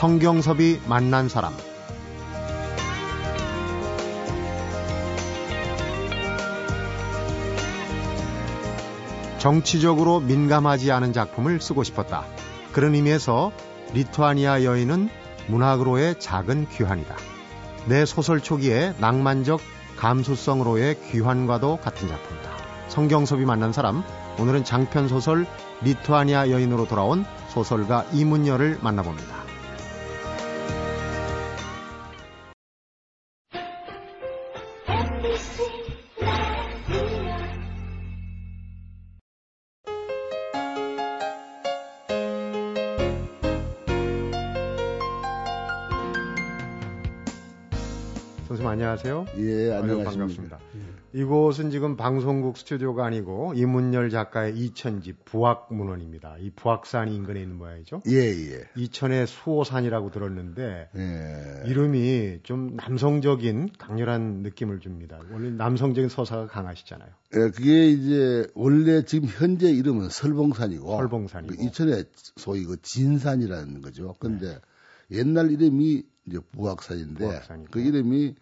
성경섭이 만난 사람 정치적으로 민감하지 않은 작품을 쓰고 싶었다. 그런 의미에서 리투아니아 여인은 문학으로의 작은 귀환이다. 내 소설 초기에 낭만적 감수성으로의 귀환과도 같은 작품이다. 성경섭이 만난 사람, 오늘은 장편 소설 리투아니아 여인으로 돌아온 소설가 이문열을 만나봅니다. 선생님 안녕하세요. 예, 안녕하십니까. 반갑습니다. 이곳은 지금 방송국 스튜디오가 아니고 이문열 작가의 이천집 부학문원입니다. 이 부학산이 인근에 있는 모양이죠. 예, 예. 이천의 수호산이라고 들었는데 예. 이름이 좀 남성적인 강렬한 느낌을 줍니다. 원래 남성적인 서사가 강하시잖아요. 예, 그게 이제 원래 지금 현재 이름은 설봉산이고 설봉산이고. 그 이천에 소위 그 진산이라는 거죠. 근데 네. 옛날 이름이 이제 부학산인데 부학산이고. 그 이름이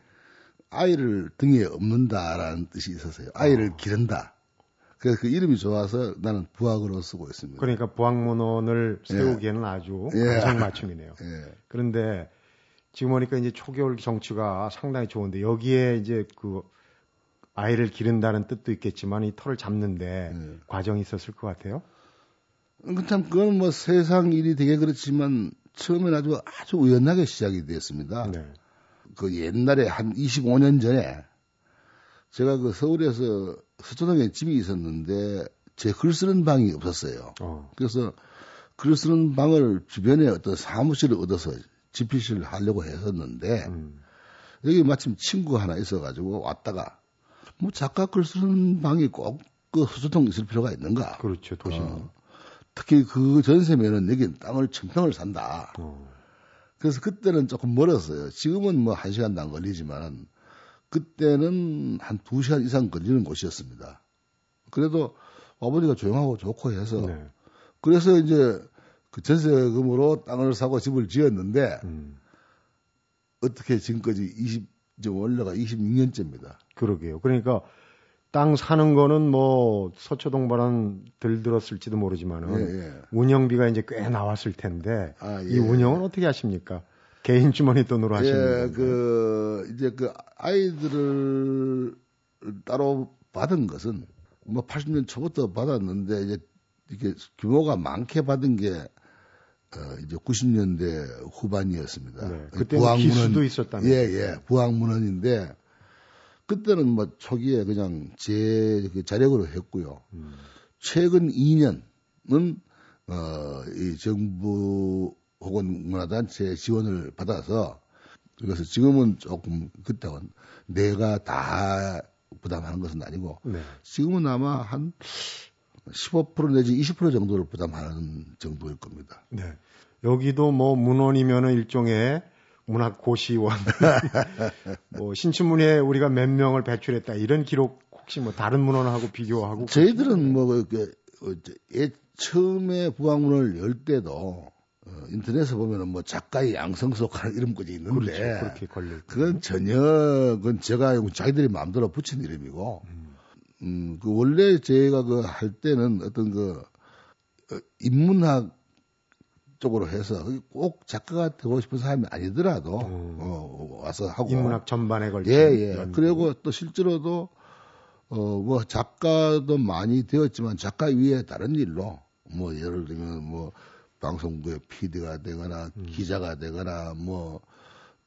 아이를 등에 업는다라는 뜻이 있었어요. 아이를 어. 기른다. 그래서 그 이름이 좋아서 나는 부학으로 쓰고 있습니다. 그러니까 부학문원을 세우기에는 아주 예. 안성맞춤이네요. 예. 그런데 지금 보니까 이제 초겨울 정치가 상당히 좋은데 여기에 이제 그 아이를 기른다는 뜻도 있겠지만 이 털을 잡는데 예. 과정이 있었을 것 같아요. 음, 참 그건 뭐 세상 일이 되게 그렇지만 처음엔 아주 아주 우연하게 시작이 됐습니다. 네. 그 옛날에 한 25년 전에 제가 그 서울에서 서초동에 집이 있었는데 제 글 쓰는 방이 없었어요. 어. 그래서 글 쓰는 방을 주변에 어떤 사무실을 얻어서 집필실을 하려고 했었는데 음. 여기 마침 친구 하나 있어가지고 왔다가 뭐 작가 글 쓰는 방이 꼭 그 서초동 있을 필요가 있는가? 그렇죠. 도시는. 어. 특히 그 전세면은 여기 땅을 천평을 산다. 어. 그래서 그때는 조금 멀었어요. 지금은 뭐 한 시간도 안 걸리지만 그때는 한 두 시간 이상 걸리는 곳이었습니다. 그래도 아버지가 조용하고 좋고 해서 네. 그래서 이제 그 전세금으로 땅을 사고 집을 지었는데 음. 어떻게 지금까지 20, 좀 올라가 26년째입니다. 그러게요. 그러니까 땅 사는 거는 뭐 서초동반은 들 들었을지도 모르지만은 예, 예. 운영비가 이제 꽤 나왔을 텐데 아, 이 예. 운영은 어떻게 하십니까? 개인 주머니 돈으로 하시는 예, 거예요? 그 이제 그 아이들을 따로 받은 것은 뭐 80년 초부터 받았는데 이제 이게 규모가 많게 받은 게 어, 이제 90년대 후반이었습니다. 네, 그때는 기수도 있었다면서요. 예, 예. 부학문헌인데 그때는 뭐 초기에 그냥 제그 자력으로 했고요. 음. 최근 2년은 어, 이 정부 혹은 문화단체 지원을 받아서 그래서 지금은 조금 그때는 내가 다 부담하는 것은 아니고 네. 지금은 아마 한 15% 내지 20% 정도를 부담하는 정도일 겁니다. 네. 여기도 뭐 문헌이면은 일종의 문학 고시원. 뭐 신춘문예 우리가 몇 명을 배출했다. 이런 기록 혹시 뭐 다른 문헌하고 비교하고 저희들은 뭐 그, 어, 저, 예, 처음에 부학문을 열 때도 어, 인터넷에 보면은 뭐 작가의 양성속하는 이름까지 있는데 그렇죠. 그렇게 그건 전혀 그건 제가 자기들이 마음대로 붙인 이름이고 음, 그 원래 제가 그 할 때는 어떤 그 어, 인문학 쪽으로 해서 꼭 작가가 되고 싶은 사람이 아니더라도 음. 어, 와서 하고 인문학 전반에 걸친 예, 예. 연구. 그리고 또 실제로도 어, 뭐 작가도 많이 되었지만 작가 위에 다른 일로 뭐 예를 들면 뭐 방송국의 PD가 되거나 음. 기자가 되거나 뭐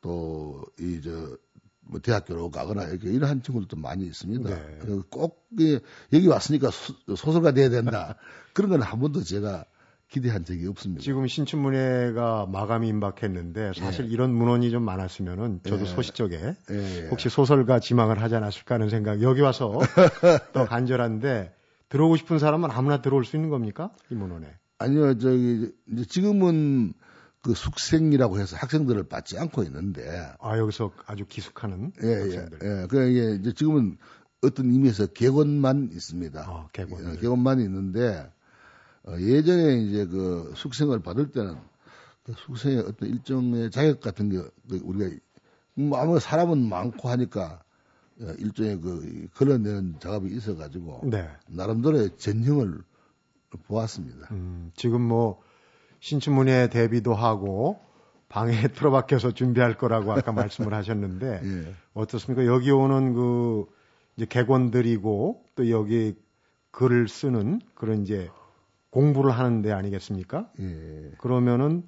또이저뭐 대학교로 가거나 이렇게 이러한 친구들도 많이 있습니다. 네. 꼭 이, 여기 왔으니까 소, 소설가 돼야 된다. 그런 건 한 번도 제가 기대한 적이 없습니다. 지금 신춘문예가 마감이 임박했는데 사실 이런 문헌이 좀 많았으면은 저도 예. 소시적에 예, 예. 혹시 소설가 지망을 하지 않았을까 하는 생각 여기 와서 더 간절한데 들어오고 싶은 사람은 아무나 들어올 수 있는 겁니까? 이 문헌에. 아니요, 저기 지금은 그 숙생이라고 해서 학생들을 받지 않고 있는데 아 여기서 아주 기숙하는 예, 예, 학생들. 예. 그 이게 이제 지금은 어떤 의미에서 객원만 있습니다. 아, 객원. 예, 객원만 있는데 어, 예전에 이제 그 숙생을 받을 때는 그 숙성의 어떤 일종의 자격 같은 게그 우리가 뭐 아무 사람은 많고 하니까 어, 일종의 그 걸어내는 작업이 있어가지고 네. 나름대로의 전형을 보았습니다. 음, 지금 뭐 신춘문예 대비도 하고 방에 틀어박혀서 준비할 거라고 아까 말씀을 하셨는데 예. 어떻습니까? 여기 오는 그 이제 객원들이고 또 여기 글을 쓰는 그런 이제 공부를 하는 데 아니겠습니까? 예. 그러면은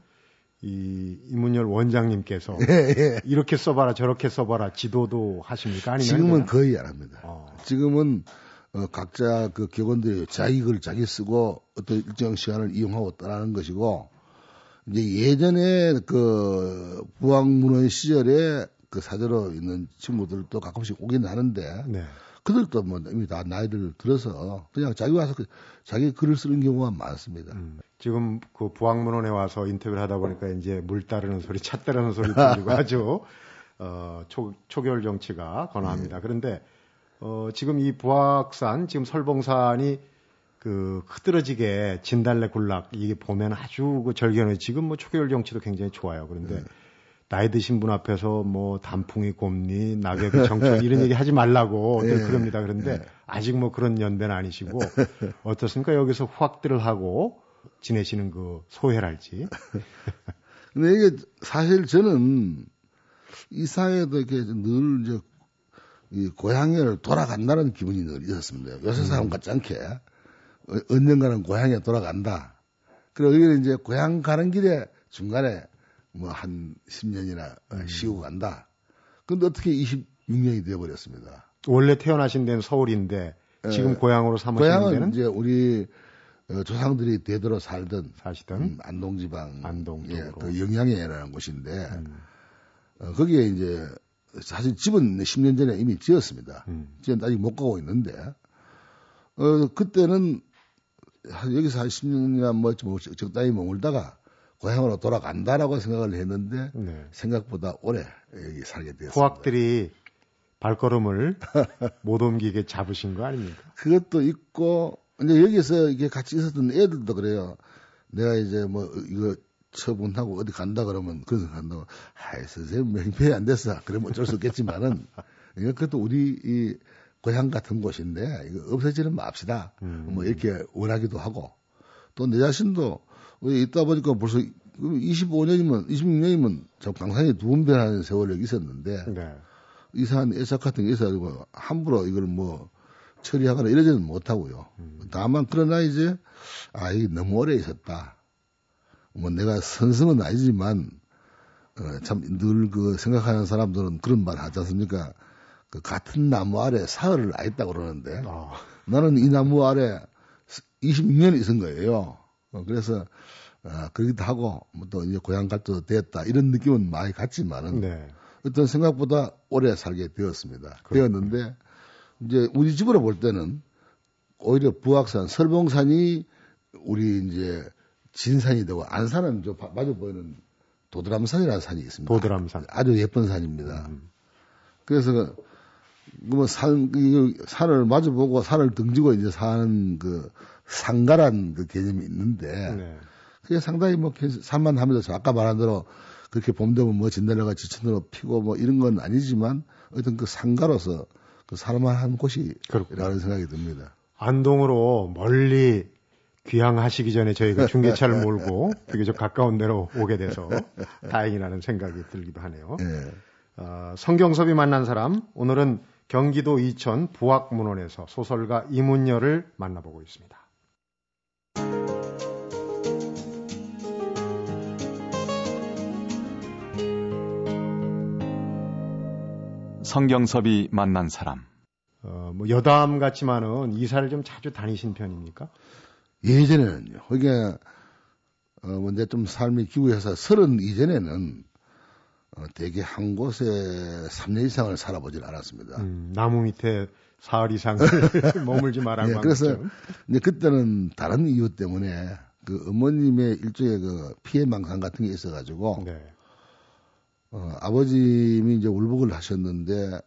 이 이문열 원장님께서 예, 예. 이렇게 써봐라 저렇게 써봐라 지도도 하십니까? 아니면 지금은? 거의 안 합니다. 어. 지금은 어, 각자 그 격원들이 자기 글 자기 쓰고 어떤 일정 시간을 이용하고 떠나는 것이고 이제 예전에 그 부학문헌 시절에 그 사저로 있는 친구들도 가끔씩 오긴 하는데 네. 그들도 뭐 이미 다 나이를 들어서 그냥 자기 와서 그 자기 글을 쓰는 경우가 많습니다. 음. 지금 그 부학문원에 와서 인터뷰를 하다 보니까 이제 물 따르는 소리, 차 따르는 소리 들리고 아주 어, 초, 초결 정치가 권합니다. 네. 그런데 어, 지금 이 부학산, 지금 설봉산이 그 흐드러지게 진달래 군락 이게 보면 아주 그 절견해 지금 뭐 초결 정치도 굉장히 좋아요. 그런데 네. 나이 드신 분 앞에서 뭐 단풍이 곱니 낙엽이 정청 이런 얘기 하지 말라고 네. 그럽니다. 그런데 네. 아직 뭐 그런 연배는 아니시고 어떻습니까? 여기서 후학들을 하고 지내시는 그 소회랄지. 근데 이게 사실 저는 이 사회에도 이렇게 늘 이제 이 고향을 돌아간다는 기분이 늘 있었습니다. 요새 음. 사람 같지 않게 어, 언젠가는 고향에 돌아간다. 그리고 여기는 이제 고향 가는 길에 중간에 뭐 한 10년이나 음. 쉬고 간다. 근데 어떻게 26년이 되어 버렸습니다. 원래 태어나신 데는 서울인데 지금 에, 예. 고향으로 삼으시는 고향은 데는 이제 우리 어, 조상들이 되도록 살던 사시던 음, 안동 지방 안동 예, 그 영양이라는 곳인데 음. 어, 거기에 이제 사실 집은 10년 전에 이미 지었습니다. 음. 지금 아직 못 가고 있는데 어 그때는 여기서 한 10년이나 뭐 적당히 머물다가 고향으로 돌아간다라고 생각을 했는데 네. 생각보다 오래 여기 살게 되었습니다. 후학들이 발걸음을 못 옮기게 잡으신 거 아닙니까? 그것도 있고 이제 여기서 이게 같이 있었던 애들도 그래요. 내가 이제 뭐 이거 처분하고 어디 간다 그러면 그래서 간다고 아이 선생님 명패이 안 됐어. 그러면 어쩔 수 없겠지만은 이거 그것도 우리 이 고향 같은 곳인데 이거 없어지는 맙시다. 음. 뭐 이렇게 원하기도 하고 또 내 자신도 있다 보니까 벌써 25년이면 26년이면 저 강산이 두번 변하는 세월이 있었는데 네. 이상한 애착 같은 게 있어가지고 함부로 이걸 뭐 처리하거나 이러지는 못하고요. 음. 다만 그러나 이제 아 이게 너무 오래 있었다. 뭐 내가 선성은 아니지만 어, 참늘 그 생각하는 사람들은 그런 말 하지 않습니까? 그 같은 나무 아래 사흘을 안 있다고 그러는데 아. 나는 이 나무 아래 26년이 있은 거예요. 어, 그래서 아, 그러기도 하고 뭐또 이제 고향 갈 때도 됐다 이런 느낌은 많이 갔지만은 네. 어떤 생각보다 오래 살게 되었습니다. 그렇군요. 되었는데 이제 우리 집으로 볼 때는 오히려 부악산, 설봉산이 우리 이제 진산이 되고 안산은 저 마주 보이는 도드람산이라는 산이 있습니다. 도드람산. 아주 예쁜 산입니다. 음. 그래서 뭐 산, 산을 마주보고 산을 등지고 이제 사는 그 상가란 그 개념이 있는데 네. 그게 상당히 뭐 산만 하면서 아까 말한 대로 그렇게 봄 되면 뭐 진달래가 지천으로 피고 뭐 이런 건 아니지만 어떤 그 상가로서 그 살만한 곳이라는 생각이 듭니다. 안동으로 멀리 귀향하시기 전에 저희가 중계차를 몰고 비교적 가까운 데로 오게 돼서 다행이라는 생각이 들기도 하네요. 네. 어, 성경섭이 만난 사람 오늘은 경기도 이천 부학문원에서 소설가 이문열을 만나보고 있습니다. 성경섭이 만난 사람. 어, 뭐 여담 같지만은 이사를 좀 자주 다니신 편입니까? 예전에는요. 그게 어, 먼저 좀 삶이 기구해서 서른 이전에는 어, 대개 한 곳에 3년 이상을 살아보질 않았습니다. 음, 나무 밑에 사흘 이상을 머물지 말라고 네, 그래서 이제 그때는 다른 이유 때문에 그 어머님의 일종의 그 피해 망상 같은 게 있어가지고 네. 어, 아버님이 이제 울복을 하셨는데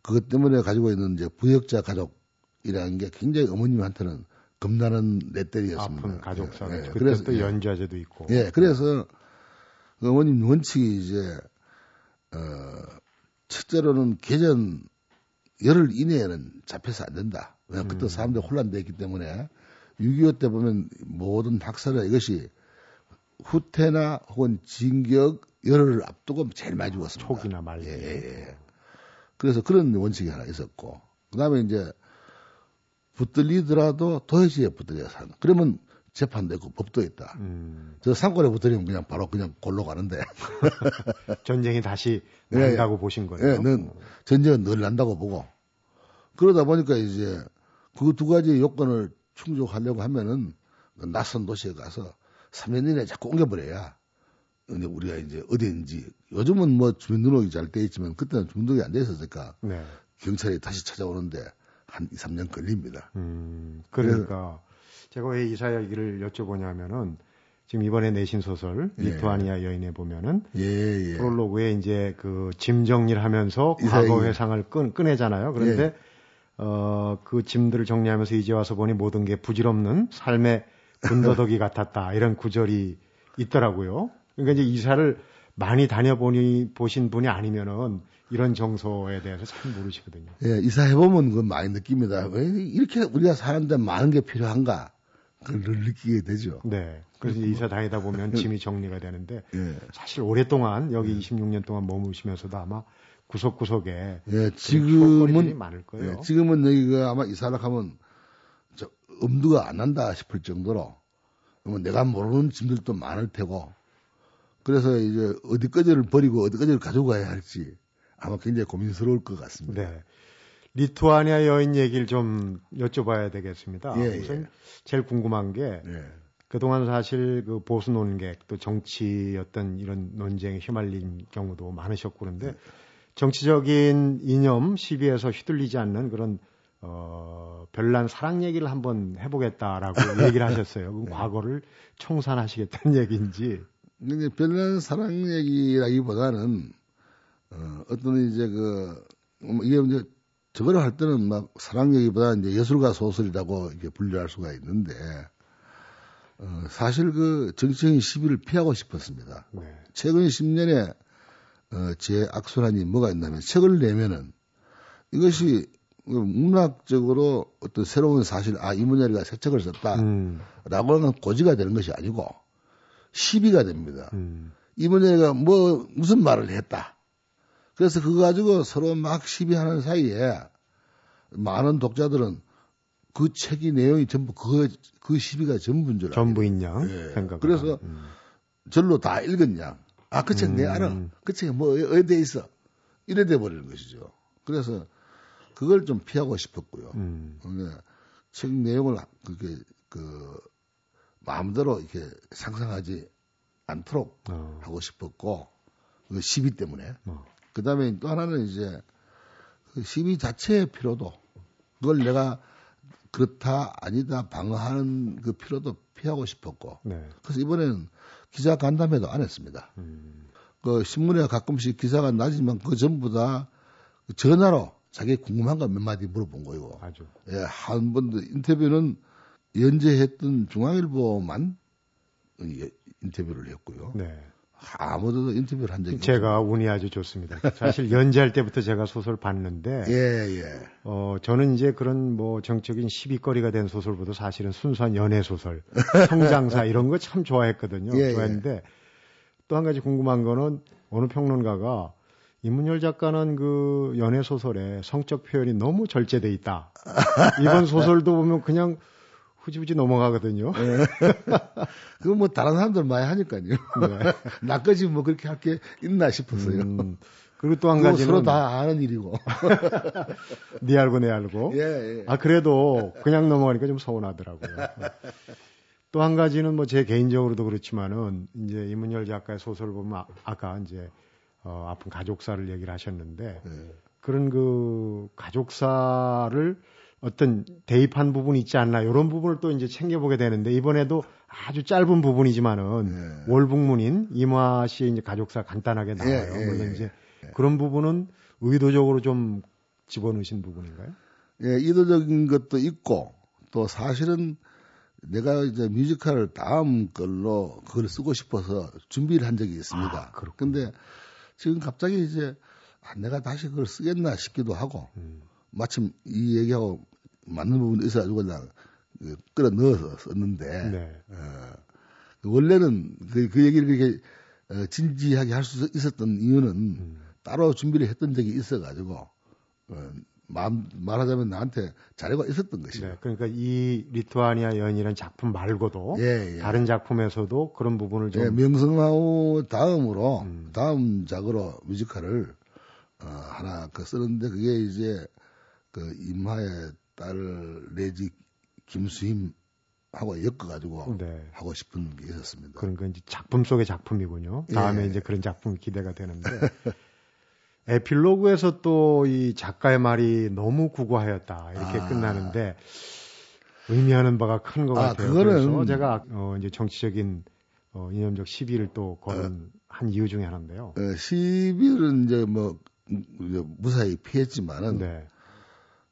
그것 때문에 가지고 있는 이제 부역자 가족이라는 게 굉장히 어머님한테는 겁나는 넷들이었습니다. 아픈 가족사. 예, 예. 그래서 또 예. 연좌제도 있고. 예, 그래서 그 어머님 원칙이 이제 어 첫째로는 개전 열흘 이내에는 잡혀서 안 된다. 왜냐 그때 음. 사람들이 혼란돼 있기 때문에 6.25 때 보면 모든 학살은 이것이 후퇴나 혹은 진격 열흘을 앞두고 제일 많이 죽었습니다. 초기나 말기. 예, 예. 그래서 그런 원칙이 하나 있었고, 그 다음에 이제 붙들리더라도 도해지에 붙들려서 하는. 그러면 재판도 있고 법도 있다. 음. 저 상권에 붙들리면 그냥 바로 그냥 골로 가는데. 전쟁이 다시 난다고 예, 보신 거예요? 예, 는 전쟁은 늘 난다고 보고. 그러다 보니까 이제 그 두 가지 요건을 충족하려고 하면은 그 낯선 도시에 가서 3년 이내에 자꾸 옮겨버려야 근데 우리가 이제 어디인지 요즘은 뭐 주민등록이 잘 돼 있지만 그때는 주민등록이 안 돼 있었으니까 네. 경찰이 다시 찾아오는데 한 2, 3년 걸립니다. 음, 그러니까 제가 왜 이사 얘기를 여쭤보냐면은 지금 이번에 내신 소설 예. 리투아니아 여인에 보면은 예, 예. 프롤로그에 이제 그 짐 정리를 하면서 과거 회상을 끈, 꺼내잖아요. 그런데 예. 어, 그 짐들을 정리하면서 이제 와서 보니 모든 게 부질없는 삶의 군더더기 같았다. 이런 구절이 있더라고요. 그러니까 이제 이사를 많이 다녀보니 보신 분이 아니면은 이런 정서에 대해서 잘 모르시거든요. 예, 이사 해보면 그 많이 느낍니다. 왜 이렇게 우리가 사는데 많은 게 필요한가? 그걸 느끼게 되죠. 네. 그래서 이사 다니다 보면 짐이 정리가 되는데 예. 사실 오랫동안 여기 예. 26년 동안 머무시면서도 아마 구석구석에 예, 지금은 많을 거예요. 예, 지금은 여기가 아마 이사를 하면 저 엄두가 안 난다 싶을 정도로 내가 모르는 짐들도 많을 테고 그래서 이제 어디까지를 버리고 어디까지를 가져가야 할지 아마 굉장히 고민스러울 것 같습니다. 네. 리투아니아 여인 얘기를 좀 여쭤봐야 되겠습니다. 예, 우선 예. 제일 궁금한 게 예. 그동안 사실 그 보수 논객 또 정치 어떤 이런 논쟁에 휘말린 경우도 많으셨고 그런데 예. 정치적인 이념 시비에서 휘둘리지 않는 그런 어, 별난 사랑 얘기를 한번 해보겠다라고 얘기를 하셨어요. 그 네. 과거를 청산하시겠다는 얘기인지. 근데 별난 사랑 얘기라기보다는 어, 어떤 이제 그뭐 이게 이제 저거를 할 때는 막 사랑 얘기보다 이제 예술가 소설이라고 이렇게 분류할 수가 있는데 어, 사실 그 정치적인 시비를 피하고 싶었습니다. 네. 최근 10년에 어, 제 악순환이 뭐가 있냐면 책을 내면은 이것이 그 문학적으로 어떤 새로운 사실, 아, 이문열이가 새 책을 썼다. 음. 라고 하는 고지가 되는 것이 아니고 시비가 됩니다. 음. 이문열이가 뭐, 무슨 말을 했다. 그래서 그거 가지고 서로 막 시비하는 사이에 많은 독자들은 그 책이 내용이 전부 그, 그 시비가 전부인 줄 알아요. 전부인 양. 예. 생각 그래서 음. 절로 다 읽은 양. 아, 그 책 내 알아. 음. 그 책이 뭐, 어디에 있어. 이래 돼 버리는 것이죠. 그래서 그걸 좀 피하고 싶었고요. 음. 그러니까 책 내용을 그게 그 마음대로 이렇게 상상하지 않도록 어. 하고 싶었고 그 시비 때문에. 어. 그 다음에 또 하나는 이제 그 시비 자체의 필요도 그걸 내가 그렇다 아니다 방어하는 그 필요도 피하고 싶었고 네. 그래서 이번에는 기자 간담회도 안 했습니다. 음. 그 신문에 가끔씩 기사가 나지만 그 전부 다 전화로 자기 궁금한 거 몇 마디 물어본 거예요. 아주. 예, 한 번도 인터뷰는 연재했던 중앙일보만 인터뷰를 했고요. 네. 아무도 인터뷰를 한 적이 없어요. 제가 운이 아주 좋습니다. 사실 연재할 때부터 제가 소설 봤는데, 예, 예. 어, 저는 이제 그런 뭐 정적인 시비거리가 된 소설보다 사실은 순수한 연애 소설, 성장사 이런 거 참 좋아했거든요. 예, 예. 좋아했는데 예. 또한 가지 궁금한 거는 어느 평론가가 이문열 작가는 그 연애 소설에 성적 표현이 너무 절제돼 있다. 이번 소설도 보면 그냥 후지부지 넘어가거든요. 네. 그건 뭐 다른 사람들 많이 하니까요. 네. 나까지 뭐 그렇게 할 게 있나 싶었어요. 음, 그리고 또 한 가지는 서로 다 아는 일이고. 네 알고 내 알고. 예, 예. 아 그래도 그냥 넘어가니까 좀 서운하더라고요. 또 한 가지는 뭐 제 개인적으로도 그렇지만은 이제 이문열 작가의 소설을 보면 아, 까 이제 어, 아픈 가족사를 얘기를 하셨는데 네. 그런 그 가족사를 어떤 대입한 부분이 있지 않나 이런 부분을 또 이제 챙겨보게 되는데 이번에도 아주 짧은 부분이지만은 네. 월북문인 이마 씨의 이제 가족사 간단하게 나와요. 예, 예, 물론 이제 예. 그런 부분은 의도적으로 좀 집어넣으신 부분인가요? 예, 의도적인 것도 있고 또 사실은 내가 이제 뮤지컬 다음 걸로 그걸 쓰고 싶어서 준비를 한 적이 있습니다. 아, 그렇군요. 근데 지금 갑자기 이제 아, 내가 다시 그걸 쓰겠나 싶기도 하고 음. 마침 이 얘기하고 맞는 부분이 있어가지고 그냥 그 끌어 넣어서 썼는데 네. 어, 원래는 그, 그 얘기를 그렇게 어, 진지하게 할 수 있었던 이유는 음. 따로 준비를 했던 적이 있어가지고 어, 말하자면 나한테 자료가 있었던 것이죠. 네. 그러니까 이 리투아니아 여인이라는 작품 말고도 예, 예. 다른 작품에서도 그런 부분을 좀 예, 명성황후 다음으로 음. 다음 작으로 뮤지컬을 어, 하나 그 쓰는데 그게 이제 그 임하의 딸 내지 김수임 하고 엮어가지고 네. 하고 싶은 게 있었습니다. 건 이제 작품 속의 작품이군요. 다음에 예. 이제 그런 작품이 기대가 되는데 에필로그에서 또 이 작가의 말이 너무 구과하였다 이렇게 아. 끝나는데 의미하는 바가 큰것 아, 같아요. 그거는- 그래서 제가 어 이제 정치적인 어 이념적 시비를 또 거는 한 이유 중에 하나인데요. 어, 시비를 이제 뭐 음, 이제 무사히 피했지만은 네.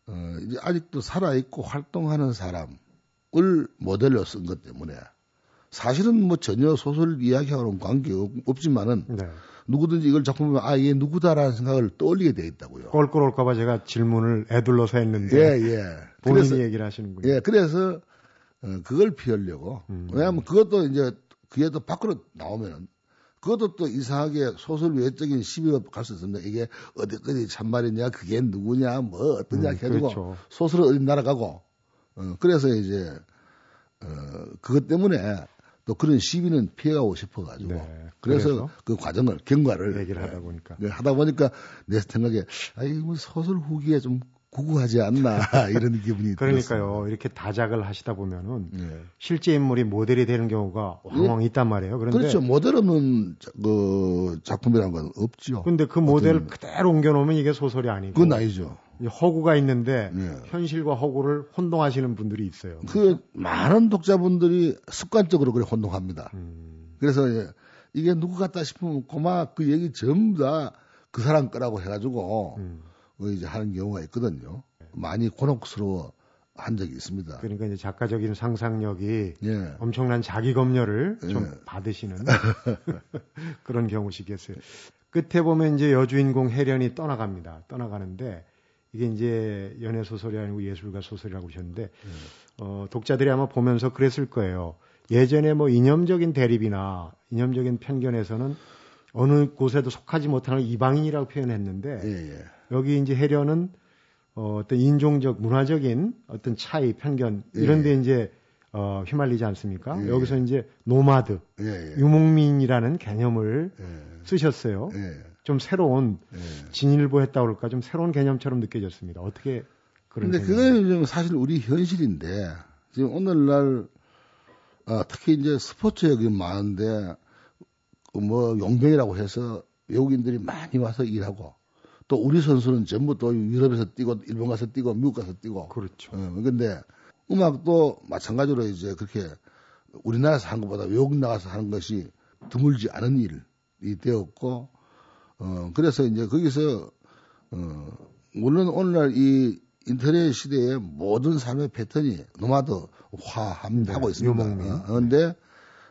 어, 이제 아직도 살아 있고 활동하는 사람을 모델로 쓴 것 때문에 사실은 뭐 전혀 소설 이야기하고는 관계 없, 없지만은 네. 누구든지 이걸 작품 보면 아 이게 누구다라는 생각을 떠올리게 돼 있다고요. 꼴꼴 올까봐 제가 질문을 애둘러서 했는데 예, 예. 본인이 그래서 얘기를 하시는군요. 예, 그래서 어, 그걸 피하려고 음. 왜냐하면 그것도 이제 그게 또 밖으로 나오면은 그것도 또 이상하게 소설 외적인 시비가 갈수 있습니다. 이게 어디까지 참말이냐, 그게 누구냐, 뭐 어떠냐 음, 해가지고 그렇죠. 소설은 어디 날아가고 어, 그래서 이제 어, 그것 때문에 또 그런 시비는 피해가고 싶어가지고 네, 그래서, 그래서 그 과정을 경과를 얘기를 예, 하다 보니까 네, 하다 보니까 내 생각에 아 이거 뭐 소설 후기에 좀 구구하지 않나 이런 기분이 그러니까요. 이렇게 다작을 하시다 보면은. 예. 실제 인물이 모델이 되는 경우가 왕왕 있단 말이에요. 그런데 그렇죠. 모델 없는 자- 그 작품이라는 건 없죠. 근데 그 모델을 그대로 옮겨 놓으면 이게 소설이 아니고 그건 아니죠. 허구가 있는데 예. 현실과 허구를 혼동하시는 분들이 있어요. 그 많은 독자분들이 습관적으로 그래 혼동합니다. 음, 그래서 예, 이게 누구 같다 싶으면 고마 그 얘기 전부 다 그 사람 거라고 해가지고 음. 그 이제 하는 경우가 있거든요. 많이 곤혹스러워 한 적이 있습니다. 그러니까 이제 작가적인 상상력이 예. 엄청난 자기 검열을 좀 예. 받으시는 그런 경우시겠어요. 끝에 보면 이제 여주인공 혜련이 떠나갑니다. 떠나가는데 이게 이제 연애 소설이 아니고 예술가 소설이라고 하셨는데 음. 어, 독자들이 아마 보면서 그랬을 거예요. 예전에 뭐 이념적인 대립이나 이념적인 편견에서는 어느 곳에도 속하지 못하는 이방인이라고 표현했는데 예, 예. 여기 이제 혜련은 어, 어떤 인종적 문화적인 어떤 차이 편견 예. 이런 데 이제 어, 휘말리지 않습니까? 예. 여기서 이제 노마드, 예, 예. 유목민이라는 개념을 예. 쓰셨어요. 예. 좀 새로운 예. 진일보 했다 그럴까 좀 새로운 개념처럼 느껴졌습니다. 어떻게 그런 근데 개념? 그거는 좀 사실 우리 현실인데 지금 오늘날 아, 특히 이제 스포츠에 그 많은데 그뭐 용병이라고 해서 외국인들이 많이 와서 일하고 또 우리 선수는 전부 또 유럽에서 뛰고 일본 가서 뛰고 미국 가서 뛰고 그렇죠. 어, 근데 음악도 마찬가지로 이제 그렇게 우리나라에서 하는 것보다 외국 나가서 하는 것이 드물지 않은 일이 되었고, 어, 그래서 이제 거기서, 어, 물론 오늘날 이 인터넷 시대의 모든 삶의 패턴이 노마드화하고 네, 있습니다. 어, 그런데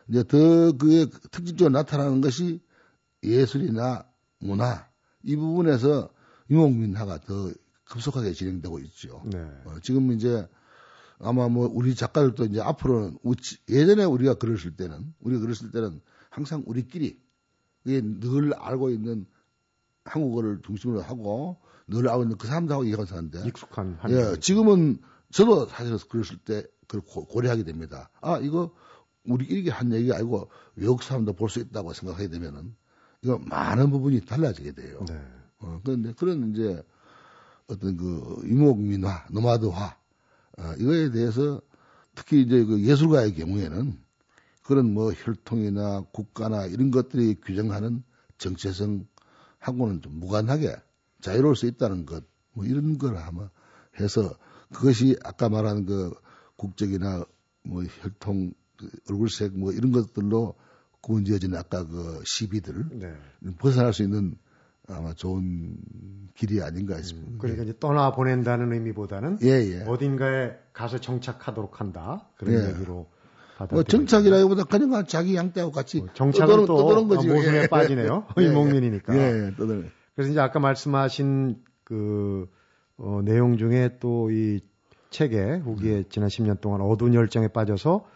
이제 더 그의 특징적으로 나타나는 것이 예술이나 문화, 이 부분에서 유목민화가 더 급속하게 진행되고 있죠. 네. 어, 지금 이제 아마 뭐 우리 작가들도 이제 앞으로는 우치, 예전에 우리가 글을 때는 우리가 쓸 때는 항상 우리끼리 그게 늘 알고 있는 한국어를 중심으로 하고 늘 알고 있는 그 사람들하고 얘기하고 사는데 익숙한 한 예, 지금은 저도 사실 쓸때 그걸 고- 고려하게 됩니다. 아 이거 우리끼리 한 얘기가 아니고 외국 사람도 볼 수 있다고 생각하게 되면은 이거 많은 부분이 달라지게 돼요. 네. 어, 그런데 그런 이제 어떤 그 유목민화, 노마드화, 어, 이거에 대해서 특히 이제 그 예술가의 경우에는 그런 뭐 혈통이나 국가나 이런 것들이 규정하는 정체성 하고는 좀 무관하게 자유로울 수 있다는 것, 뭐 이런 걸 아마 해서 그것이 아까 말한 그 국적이나 뭐 혈통, 그 얼굴색 뭐 이런 것들로 구분지어진 아까 그 시비들 네. 벗어날 수 있는 아마 좋은 길이 아닌가 싶습니다. 음, 그러니까 이제 떠나 보낸다는 의미보다는 예, 예. 어딘가에 가서 정착하도록 한다 그런 예. 얘기로. 뭐 정착이라기보다 그냥 자기 양떼하고 같이 정착은 떠도는, 또 떠도는 거지. 모순에 예. 빠지네요. 예, 이목민이니까. 예, 예, 떠도는. 그래서 이제 아까 말씀하신 그 어, 내용 중에 또 이 책에 후기에 지난 10년 동안 어두운 열정에 빠져서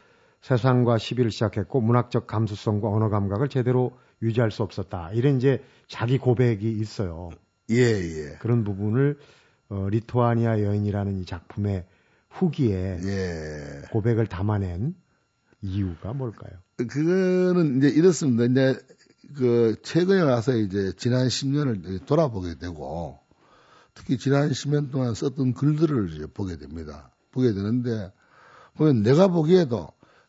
세상과 시비를 시작했고 문학적 감수성과 언어 감각을 제대로 유지할 수 없었다. 이런 이제 자기 고백이 있어요. 예, 예. 그런 부분을 어, 리투아니아 여인이라는 이 작품의 후기에 예. 고백을 담아낸 이유가 뭘까요? 그거는 이제 이렇습니다. 이제 그 최근에 와서 이제 지난 10년을 돌아보게 되고 특히 지난 10년 동안 썼던 글들을 이제 보게 됩니다. 보게 되는데 보면 내가 보기에도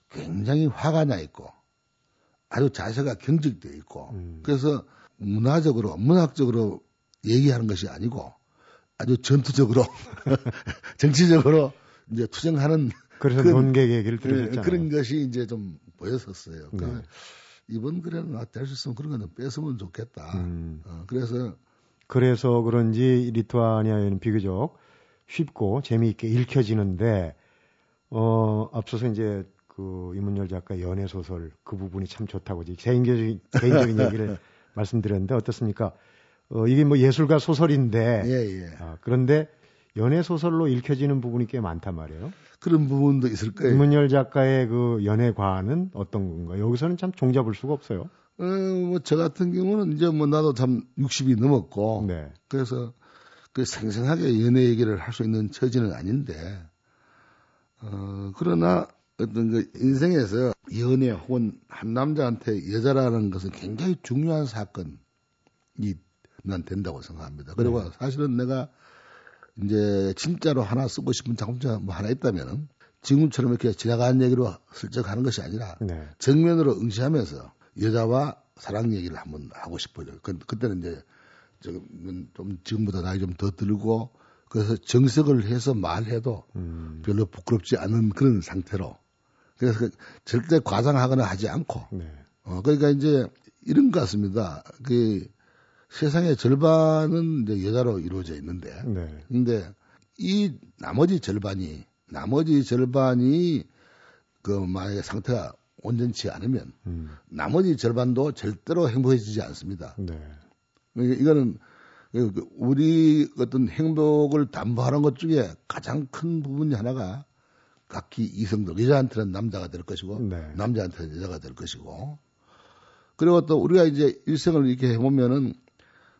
굉장히 화가 나 있고 아주 자세가 경직돼 있고 음. 그래서 문화적으로 문학적으로 얘기하는 것이 아니고 아주 전투적으로 정치적으로 이제 투쟁하는 그래서 그- 논객 얘기를 그, 들으셨잖아요. 그런 것이 이제 좀 보였었어요. 네. 그 이번 글에는 될수 있으면 그런 거는 뺐으면 좋겠다. 음. 어, 그래서 그래서 그런지 리투아니아에는 비교적 쉽고 재미있게 읽혀지는데 어 앞서서 이제 그 이문열 작가 연애 소설 그 부분이 참 좋다고 개인적인 개인적인 얘기를 말씀드렸는데 어떻습니까? 어 이게 뭐 예술가 소설인데 예, 예. 아, 그런데 연애 소설로 읽혀지는 부분이 꽤 많단 말이에요. 그런 부분도 있을 거예요. 이문열 작가의 그 연애관은 어떤 건가? 요 여기서는 참 종잡을 수가 없어요. 어, 뭐, 저 같은 경우는 이제 뭐 나도 참 60이 넘었고, 네. 그래서 그 생생하게 연애 얘기를 할 수 있는 처지는 아닌데, 어, 그러나 어떤 그 인생에서 연애 혹은 한 남자한테 여자라는 것은 굉장히 중요한 사건이 난 된다고 생각합니다. 그리고 네. 사실은 내가 이제 진짜로 하나 쓰고 싶은 작품자 뭐 하나 있다면은 지금처럼 이렇게 지나가는 얘기로 슬쩍 하는 것이 아니라 네. 정면으로 응시하면서 여자와 사랑 얘기를 한번 하고 싶어요. 그, 그때는 이제 좀, 좀 지금보다 나이 좀 더 들고 그래서 정색을 해서 말해도 음. 별로 부끄럽지 않은 그런 상태로 그래서 그 절대 과장하거나 하지 않고 네. 어 그러니까 이제 이런 것 같습니다. 그 세상의 절반은 이제 여자로 이루어져 있는데 네. 근데 이 나머지 절반이 나머지 절반이 그 만약에 상태가 온전치 않으면 음. 나머지 절반도 절대로 행복해지지 않습니다. 네. 그러니까 이거는 그 우리 어떤 행복을 담보하는 것 중에 가장 큰 부분이 하나가 각기 이성들 여자한테는 남자가 될 것이고 네. 남자한테는 여자가 될 것이고 그리고 또 우리가 이제 일생을 이렇게 해보면은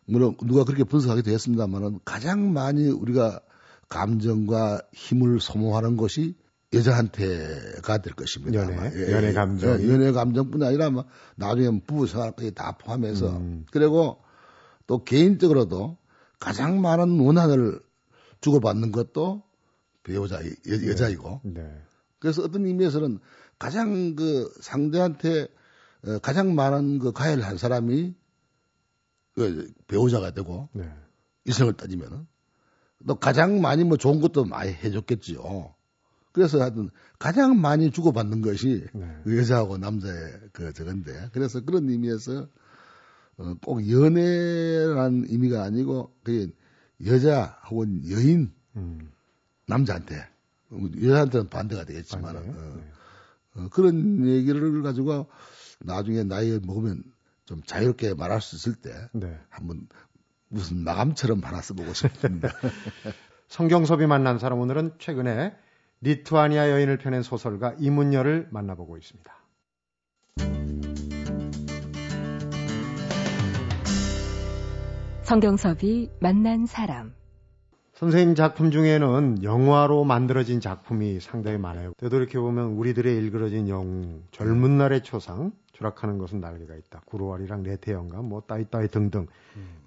물론 누가 그렇게 분석하게 되었습니다만은 가장 많이 우리가 감정과 힘을 소모하는 것이 여자한테가 될 것입니다. 연애, 아마. 예, 연애 예. 감정이. 예, 연애 감정뿐 아니라 뭐 나중에 부부 생활까지 다 포함해서 음. 그리고 또 개인적으로도 가장 많은 원한을 주고받는 것도 배우자 여, 여자이고 네. 그래서 어떤 의미에서는 가장 그 상대한테 어, 가장 많은 그 가해를 한 사람이 그 배우자가 되고 네. 이성을 따지면은 또 가장 많이 뭐 좋은 것도 많이 해줬겠지요. 그래서 하여튼 가장 많이 주고받는 것이 네. 그 여자하고 남자의 그 저건데 그래서 그런 의미에서 어, 꼭 연애라는 의미가 아니고 그게 여자 혹은 여인 음. 남자한테 여자한테는 반대가 되겠지만. 어, 네. 어, 그런 얘기를 가지고 나중에 나이 먹으면 좀 자유롭게 말할 수 있을 때 네. 한번 무슨 마감처럼 하나 써보고 싶습니다. 성경섭이 만난 사람 오늘은 최근에 리투아니아 여인을 펴낸 소설가 이문열을 만나보고 있습니다. 성경섭이 만난 사람. 선생님 작품 중에는 영화로 만들어진 작품이 상당히 많아요. 되돌이켜보면 우리들의 일그러진 영웅, 젊은 날의 초상, 추락하는 것은 날개가 있다. 구로알이랑 내태영감, 뭐 따이따이 등등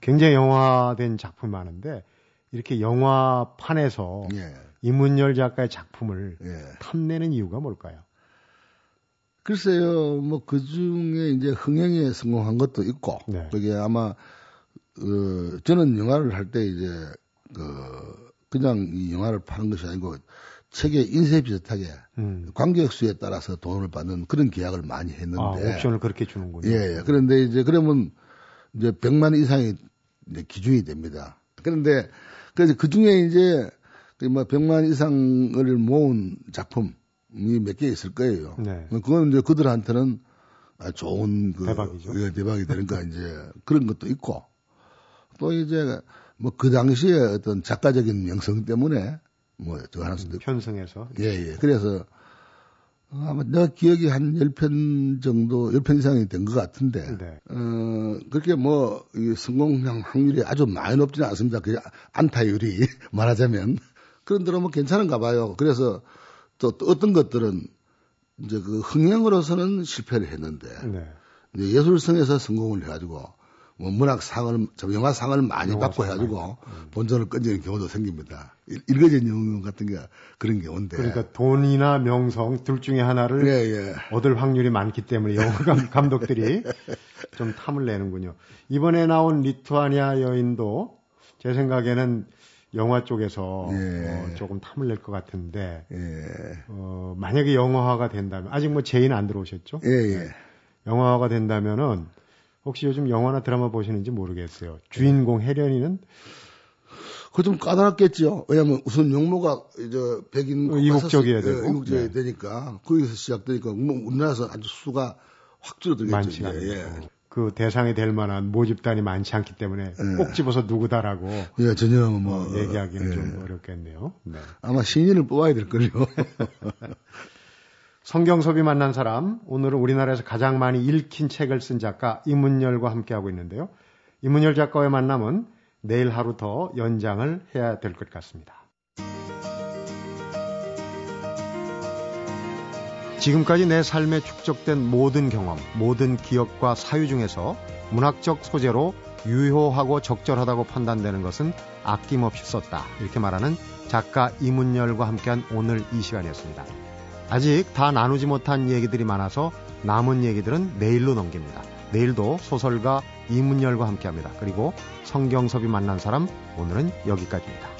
굉장히 영화된 작품이 많은데 이렇게 영화판에서 예, 이문열 작가의 작품을 예. 탐내는 이유가 뭘까요? 글쎄요, 뭐 그 중에 이제 흥행에 성공한 것도 있고, 네. 그게 아마 어, 저는 영화를 할 때 이제 그 그냥 이 영화를 파는 것이 아니고 책의 인쇄 비슷하게 음. 관객 수에 따라서 돈을 받는 그런 계약을 많이 했는데, 아, 옵션을 그렇게 주는군요. 예, 예. 그런데 이제 그러면 이제 100만 이상이 이제 기준이 됩니다. 그런데 그래서 그 중에 이제 뭐 100만 이상을 모은 작품이 몇 개 있을 거예요. 네. 그건 이제 그들한테는 좋은 그 대박이죠. 예, 대박이 되니까 이제 그런 것도 있고 또 이제 뭐 그 당시에 어떤 작가적인 명성 때문에 뭐 저 하나 음, 편성해서 예, 예. 그래서 아마 내가 기억이 한 10편 정도, 10편 이상이 된 것 같은데, 네. 어, 그렇게 뭐, 성공 확률이 아주 많이 높지는 않습니다. 그 안타율이 말하자면. 그런대로 뭐 괜찮은가 봐요. 그래서 또, 또 어떤 것들은 이제 그 흥행으로서는 실패를 했는데, 네. 예술성에서 성공을 해가지고, 뭐 문학상을, 영화상을 많이 받고 해가지고 음. 본전을 끈지는 경우도 생깁니다. 일그러진 영웅 같은 게 그런 경우인데. 그러니까 돈이나 명성 둘 중에 하나를 예, 예. 얻을 확률이 많기 때문에 영화 감독들이 좀 탐을 내는군요. 이번에 나온 리투아니아 여인도 제 생각에는 영화 쪽에서 예. 어, 조금 탐을 낼 것 같은데 예. 어, 만약에 영화화가 된다면 아직 뭐 제안 안 들어오셨죠? 예, 예. 네. 영화화가 된다면은 혹시 요즘 영화나 드라마 보시는지 모르겠어요. 주인공 혜련이는 그좀 까다롭겠죠. 왜냐하면 우선 용모가 이제 백인 어, 이국적이어야 되고 이국적이어야 네. 되니까 거기서 시작되니까 뭐 우리나라에서 아주 수가 확 줄어들겠죠. 많지 않 예. 그 대상이 될 만한 모집단이 많지 않기 때문에 예. 꼭 집어서 누구다라고 예, 전혀 뭐 어, 얘기하기는 예. 좀 어렵겠네요. 네. 아마 신인을 뽑아야 될 걸요. 성경섭이 만난 사람, 오늘은 우리나라에서 가장 많이 읽힌 책을 쓴 작가 이문열과 함께하고 있는데요. 이문열 작가와의 만남은 내일 하루 더 연장을 해야 될 것 같습니다. 지금까지 내 삶에 축적된 모든 경험, 모든 기억과 사유 중에서 문학적 소재로 유효하고 적절하다고 판단되는 것은 아낌없이 썼다. 이렇게 말하는 작가 이문열과 함께한 오늘 이 시간이었습니다. 아직 다 나누지 못한 얘기들이 많아서 남은 얘기들은 내일로 넘깁니다. 내일도 소설가 이문열과 함께 합니다. 그리고 성경섭이 만난 사람 오늘은 여기까지입니다.